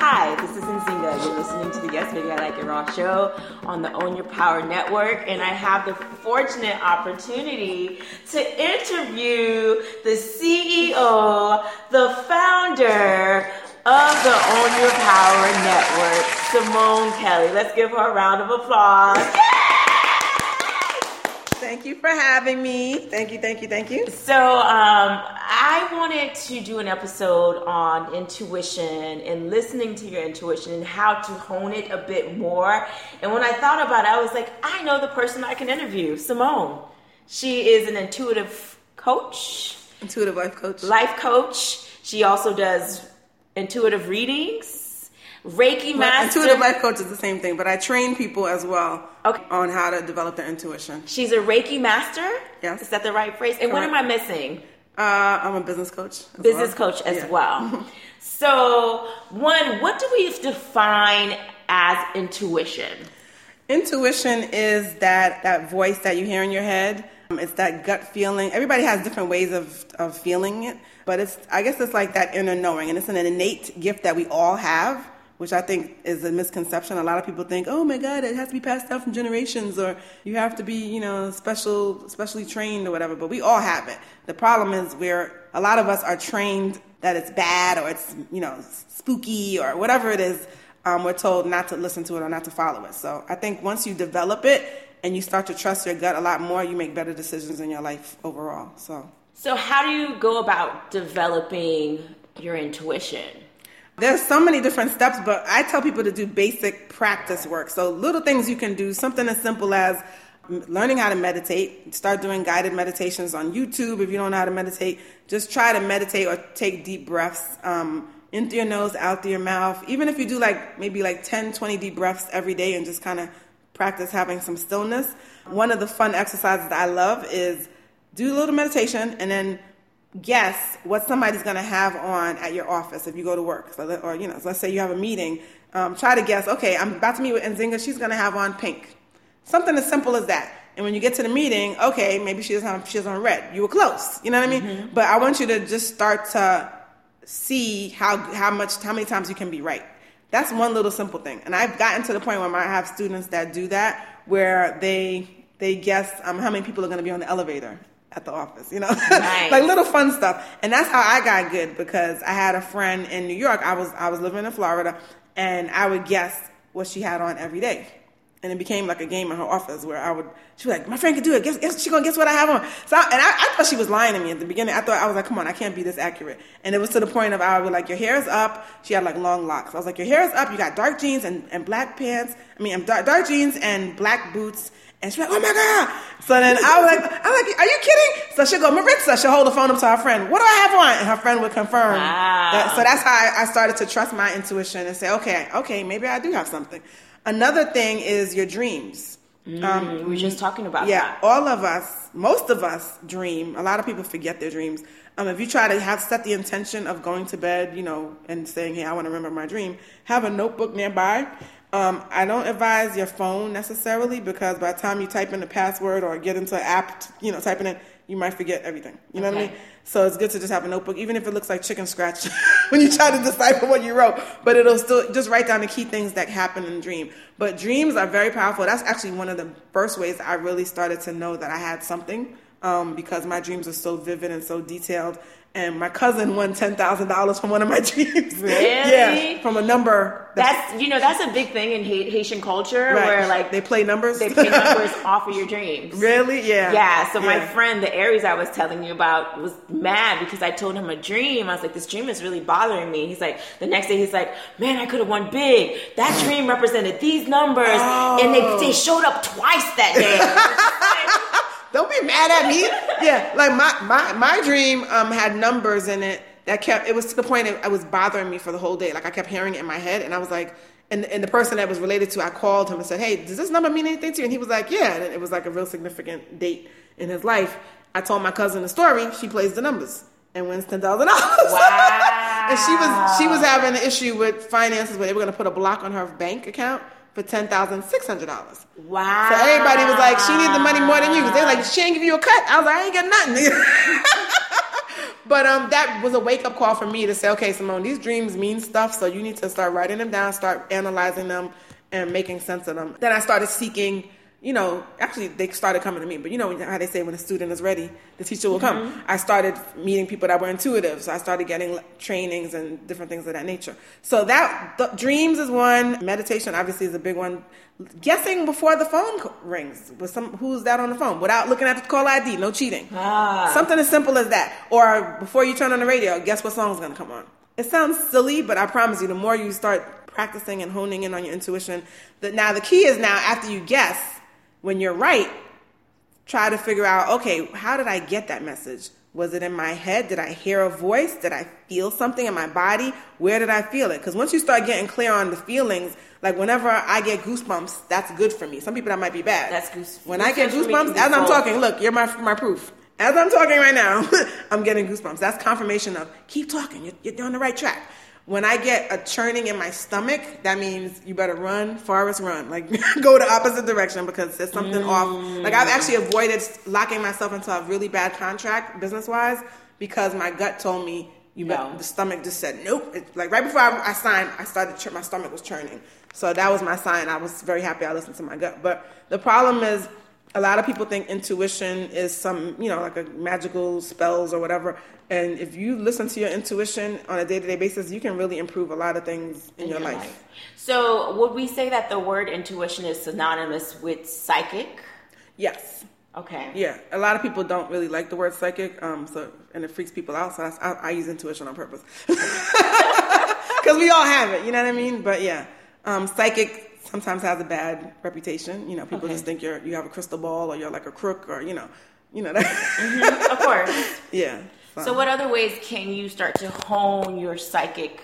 Hi, this is Nzingha. You're listening to the Yes Baby I Like It Raw show on the Own Your Power Network, and I have the fortunate opportunity to interview the CEO, the founder of the Own Your Power Network, Simone Kelly. Let's give her a round of applause. Thank you for having me. Thank you, thank you, thank you. So, um, I wanted to do an episode on intuition and listening to your intuition and how to hone it a bit more. And when I thought about it, I was like, I know the person I can interview, Simone. She is an intuitive coach, Intuitive life coach. life coach. She also does intuitive readings, Reiki master. intuitive life coach is the same thing, but I train people as well Okay. on how to develop their intuition. She's a Reiki master. Yes. Is that the right phrase? And what am I missing? Uh, I'm a business coach. as business well. coach as Yeah. well. So, one, what do we define as intuition? Intuition is that that voice that you hear in your head. Um, It's that gut feeling. Everybody has different ways of, of feeling it, but it's I guess it's like that inner knowing, and it's an innate gift that we all have, which I think is a misconception. A lot of people think, "Oh my God, it has to be passed down from generations, or you have to be, you know, special, specially trained or whatever." But we all have it. The problem is where a lot of us are trained that it's bad or it's you know spooky or whatever it is um, we're told not to listen to it or not to follow it. So I think once you develop it and you start to trust your gut a lot more, you make better decisions in your life overall. So So, how do you go about developing your intuition? There's so many different steps, but I tell people to do basic practice work. So little things you can do, something as simple as learning how to meditate. Start doing guided meditations on YouTube if you don't know how to meditate. Just try to meditate or take deep breaths. Um, in through your nose, out through your mouth. Even if you do like maybe like 10, 20 deep breaths every day and just kind of practice having some stillness. One of the fun exercises that I love is do a little meditation and then guess what somebody's going to have on at your office if you go to work. So that, or you know, so let's say you have a meeting. Um, try to guess. Okay, I'm about to meet with Nzingha. She's going to have on pink. Something as simple as that. And when you get to the meeting, okay, maybe she doesn't have, she has on red. You were close. You know what I mean? But I want you to just start to see how how much how many times you can be right. That's one little simple thing. And I've gotten to the point where I have students that do that where they they guess um, how many people are going to be on the elevator at the office, you know, Nice. like little fun stuff. And that's how I got good because I had a friend in New York. I was I was living in Florida, and I would guess what she had on every day. And it became like a game in her office where I would, she was like, my friend could do it. Guess, guess she gonna guess what I have on. So, I, and I, I thought she was lying to me at the beginning. I thought, I was like, come on, I can't be this accurate. And it was to the point of, I would be like, your hair is up. She had like long locks. I was like, your hair is up. You got dark jeans and, and black pants. I mean, dark, dark jeans and black boots. And she's like, oh my God. So then I was like, I'm like, are you kidding? So she'll go, Maritza. She'll hold the phone up to her friend. What do I have on? And her friend would confirm. Wow. that- so that's how I, I started to trust my intuition and say, okay, okay, maybe I do have something. Another thing is your dreams. we were just talking about Yeah, that. all of us, most of us dream. A lot of people forget their dreams. Um, if you try to have set the intention of going to bed, you know, and saying, "Hey, I want to remember my dream," have a notebook nearby. Um, I don't advise your phone necessarily because by the time you type in the password or get into an app, you know, typing it, you might forget everything. You know what I mean? So it's good to just have a notebook, even if it looks like chicken scratch when you try to decipher what you wrote. But it'll still just write down the key things that happen in the dream. But dreams are very powerful. That's actually one of the first ways I really started to know that I had something um, because my dreams are so vivid and so detailed. And my cousin won ten thousand dollars from one of my dreams. Really? yeah, from a number. That's you know that's a big thing in Ha- Haitian culture right. where like they play numbers. they pay numbers off of your dreams. really? Yeah. Yeah, so my friend, the Aries I was telling you about, was mad because I told him a dream. I was like, this dream is really bothering me. He's like, the next day, he's like, man, I could have won big. That dream represented these numbers, and they, they oh. showed up twice that day. Don't be mad at me. Yeah, like my my my dream um had numbers in it that kept. It was to the point it, it was bothering me for the whole day. Like I kept hearing it in my head, and I was like, and and the person that was related to, I called him and said, hey, does this number mean anything to you? And he was like, yeah. And it was like a real significant date in his life. I told my cousin the story. She plays the numbers and wins ten thousand dollars. Wow. and she was she was having an issue with finances where they were going to put a block on her bank account for ten thousand six hundred dollars. wow. So everybody was like, she needs the money more than you. Because they were like, she ain't give you a cut. I was like, I ain't get nothing. but um, that was a wake up call for me to say, okay, Simone, these dreams mean stuff, so you need to start writing them down, start analyzing them, and making sense of them. Then I started seeking you know, actually they started coming to me, but you know how they say when a student is ready, the teacher will come. Mm-hmm. I started meeting people that were intuitive, so I started getting trainings and different things of that nature. So that dreams is one, meditation obviously is a big one. Guessing before the phone rings with some who's that on the phone without looking at the call ID, no cheating. Ah. Something as simple as that. Or before you turn on the radio, guess what song's gonna come on. It sounds silly, but I promise you, the more you start practicing and honing in on your intuition, that now the key is now after you guess when you're right, try to figure out okay, how did I get that message? Was it in my head? Did I hear a voice? Did I feel something in my body? Where did I feel it? Because once you start getting clear on the feelings, like whenever I get goosebumps, that's good for me. Some people that might be bad. That's goose. When I get goosebumps, as I'm talking, look, you're my my proof. As I'm talking right now, I'm getting goosebumps. That's confirmation of keep talking. You're, you're on the right track. When I get a churning in my stomach, that means you better run, Forrest, run. Like go the opposite direction because there's something mm. off. Like I've actually avoided locking myself into a really bad contract business wise because my gut told me you no. bet the stomach just said nope. It, like right before I, I signed, I started my stomach was churning. So that was my sign. I was very happy I listened to my gut. But the problem is a lot of people think intuition is some, you know, like a magical spells or whatever. And if you listen to your intuition on a day to day basis, you can really improve a lot of things in, in your, your life. life. So, would we say that the word intuition is synonymous with psychic? Yes. Okay. Yeah, a lot of people don't really like the word psychic, um, so and it freaks people out. So I, I use intuition on purpose because we all have it. You know what I mean? But yeah, um, psychic sometimes has a bad reputation. You know, people okay. just think you're you have a crystal ball or you're like a crook or you know, you know that. mm-hmm, of course. yeah. So. so, what other ways can you start to hone your psychic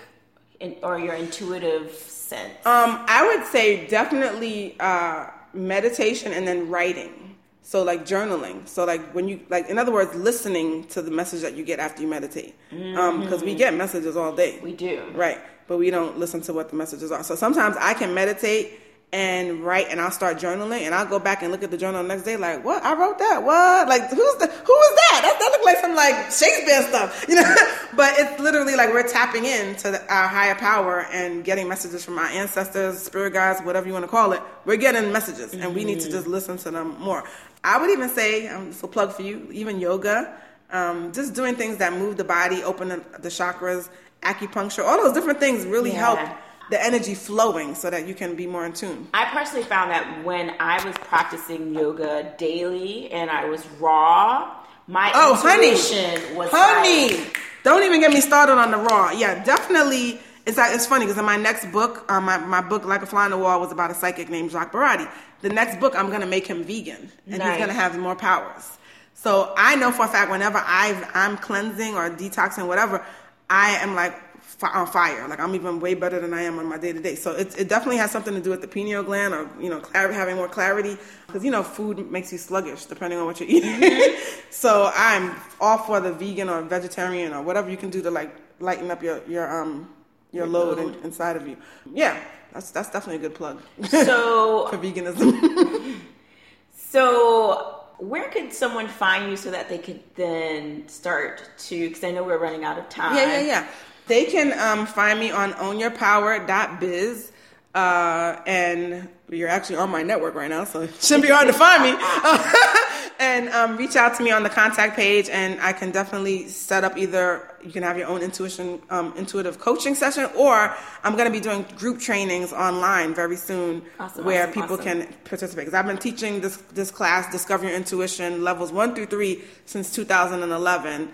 in, or your intuitive sense? Um, I would say definitely uh, meditation and then writing. So like journaling. So like when you like, in other words, listening to the message that you get after you meditate, because mm-hmm. um, we get messages all day. We do. Right but we don't listen to what the messages are. So sometimes I can meditate and write and I'll start journaling and I'll go back and look at the journal the next day like, what? I wrote that. What? Like who's the who is that? That, that looked like some like Shakespeare stuff. You know? but it's literally like we're tapping into the, our higher power and getting messages from our ancestors, spirit guides, whatever you want to call it. We're getting messages mm-hmm. and we need to just listen to them more. I would even say, um, a plug for you, even yoga, um, just doing things that move the body, open the, the chakras, acupuncture, all those different things really yeah. help the energy flowing so that you can be more in tune. I personally found that when I was practicing yoga daily and I was raw, my oh, intuition honey. was honey. Like, Don't even get me started on the raw. Yeah, definitely. It's it's funny because in my next book, um, my my book like a fly on the wall was about a psychic named Jacques Barati. The next book, I'm gonna make him vegan, and nice. he's gonna have more powers. So I know for a fact whenever i I'm cleansing or detoxing, whatever, I am like on fire. Like I'm even way better than I am on my day to day. So it, it definitely has something to do with the pineal gland or, you know, clar- having more clarity. Because, you know, food makes you sluggish depending on what you're eating. So I'm all for the vegan or vegetarian or whatever you can do to like lighten up your, your, um, your, your load, load. In, inside of you. Yeah, that's, that's definitely a good plug. So for veganism. so where could someone find you so that they could then start to because i know we're running out of time yeah yeah yeah they can um, find me on ownyourpower.biz uh, and you're actually on my network right now so it shouldn't be hard to find me. And um, reach out to me on the contact page and i can definitely set up either you can have your own intuition um, intuitive coaching session or i'm going to be doing group trainings online very soon awesome, where awesome, people awesome. can participate. Because i've been teaching this, this class discover your intuition levels 1 through 3 since 2011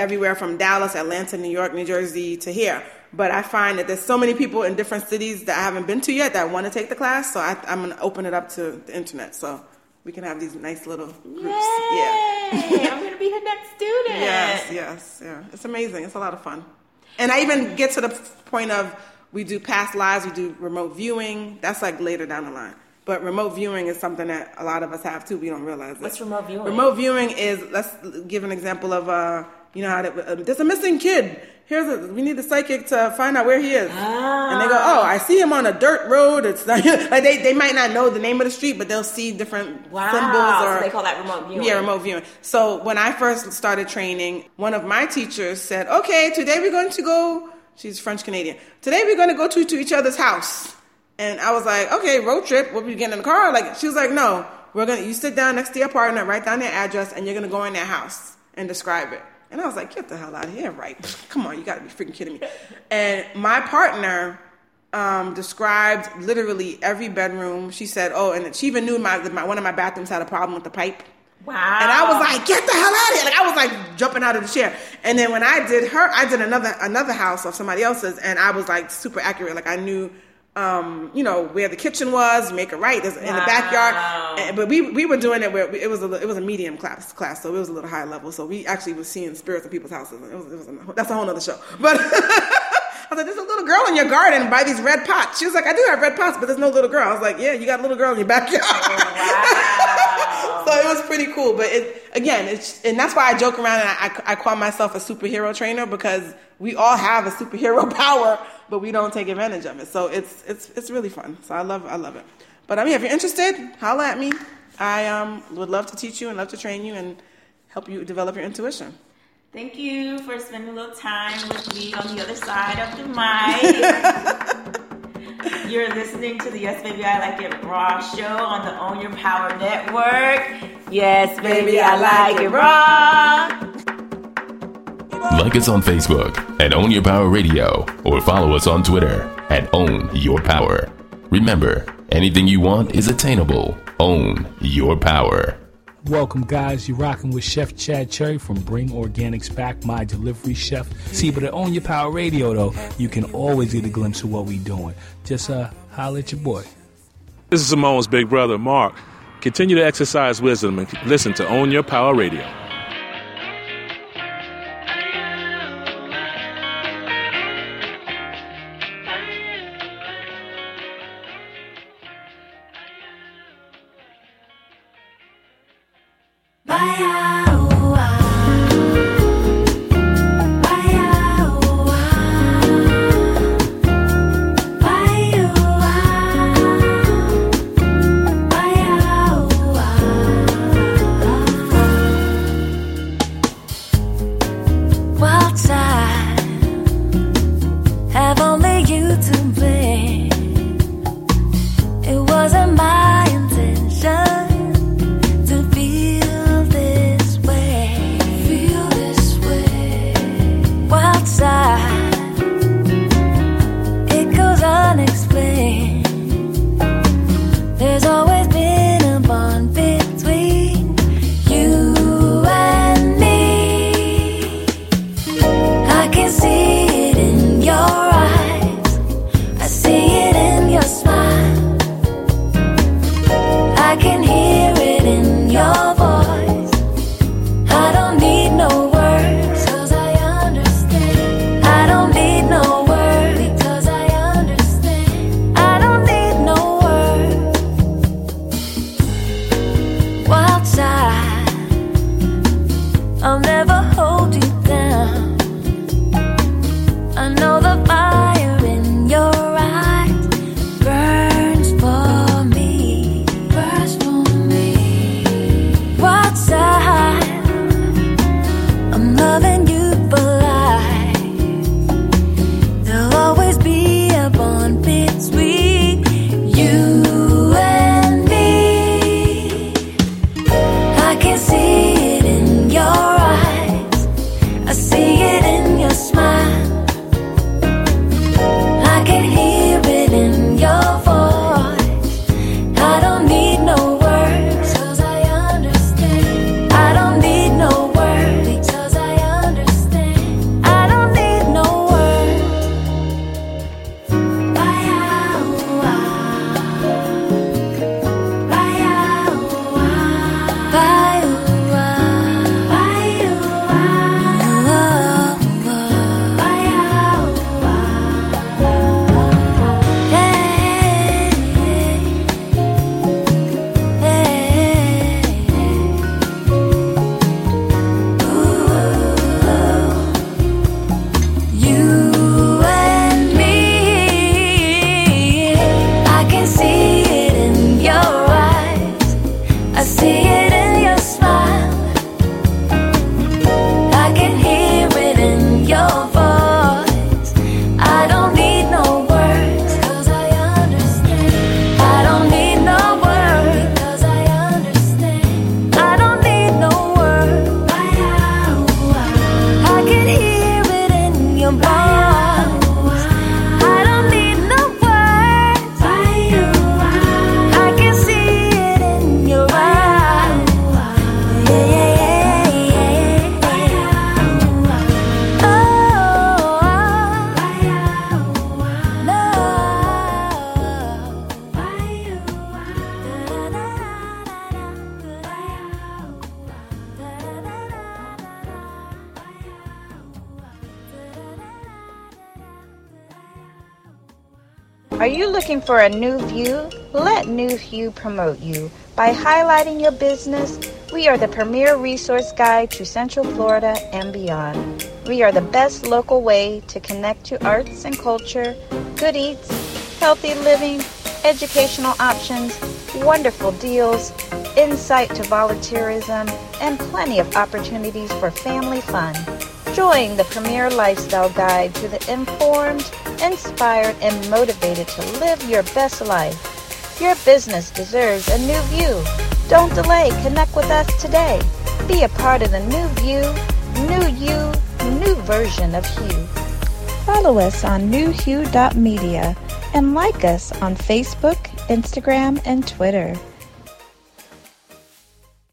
everywhere from dallas atlanta new york new jersey to here but I find that there's so many people in different cities that I haven't been to yet that want to take the class. So I, am going to open it up to the internet. So we can have these nice little groups. Yay! Yeah. I'm going to be the next student. Yes, yes, yeah. It's amazing. It's a lot of fun. And I even get to the point of we do past lives, we do remote viewing. That's like later down the line. But remote viewing is something that a lot of us have too. We don't realize it. What's remote viewing? Remote viewing is let's give an example of uh, you know how to, uh, there's a missing kid. Here's a, we need the psychic to find out where he is. Ah. And they go, oh, I see him on a dirt road. It's like, like they, they might not know the name of the street, but they'll see different Wow. symbols or so they call that remote viewing. yeah, remote viewing. So when I first started training, one of my teachers said, "Okay, today we're going to go." She's French Canadian. Today we're going to go to to each other's house. And I was like, "Okay, road trip. We'll be getting in the car." Like she was like, "No, we're gonna. You sit down next to your partner, write down their address, and you're gonna go in their house and describe it." And I was like, "Get the hell out of here!" Right? Come on, you got to be freaking kidding me. And my partner um, described literally every bedroom. She said, "Oh," and she even knew my, my one of my bathrooms had a problem with the pipe. Wow. And I was like, get the hell out of here. Like I was like jumping out of the chair. And then when I did her, I did another another house of somebody else's and I was like super accurate. Like I knew um, you know, where the kitchen was, make it right, there's in the backyard. And, but we we were doing it where it was a it was a medium class class, so it was a little high level. So we actually was seeing spirits in people's houses. It was, it was a, that's a whole other show. But I was like, there's a little girl in your garden by these red pots. She was like, I do have red pots, but there's no little girl. I was like, yeah, you got a little girl in your backyard. Wow. Was pretty cool. But it again, it's and that's why I joke around and I, I call myself a superhero trainer because we all have a superhero power, but we don't take advantage of it. So it's it's it's really fun. So I love I love it. But I mean, if you're interested, holla at me. I um would love to teach you and love to train you and help you develop your intuition. Thank you for spending a little time with me on the other side of the mic. You're listening to the Yes Baby I Like It Raw show on the Own Your Power Network. Yes, baby, I like it raw. Like us on Facebook at Own Your Power Radio or follow us on Twitter at Own Your Power. Remember, anything you want is attainable. Own your power. Welcome, guys. You're rocking with Chef Chad Cherry from Bring Organics Back, my delivery chef. See, but Own Your Power Radio, though, you can always get a glimpse of what we're doing. Just uh, holler at your boy. This is Simone's big brother, Mark. Continue to exercise wisdom and listen to Own Your Power Radio. Are you looking for a new view? Let New View promote you. By highlighting your business, we are the premier resource guide to Central Florida and beyond. We are the best local way to connect to arts and culture, good eats, healthy living, educational options, wonderful deals, insight to volunteerism, and plenty of opportunities for family fun. Join the premier lifestyle guide to the informed, inspired, and motivated to live your best life. Your business deserves a new view. Don't delay. Connect with us today. Be a part of the new view, new you, new version of Hue. Follow us on newhue.media and like us on Facebook, Instagram, and Twitter.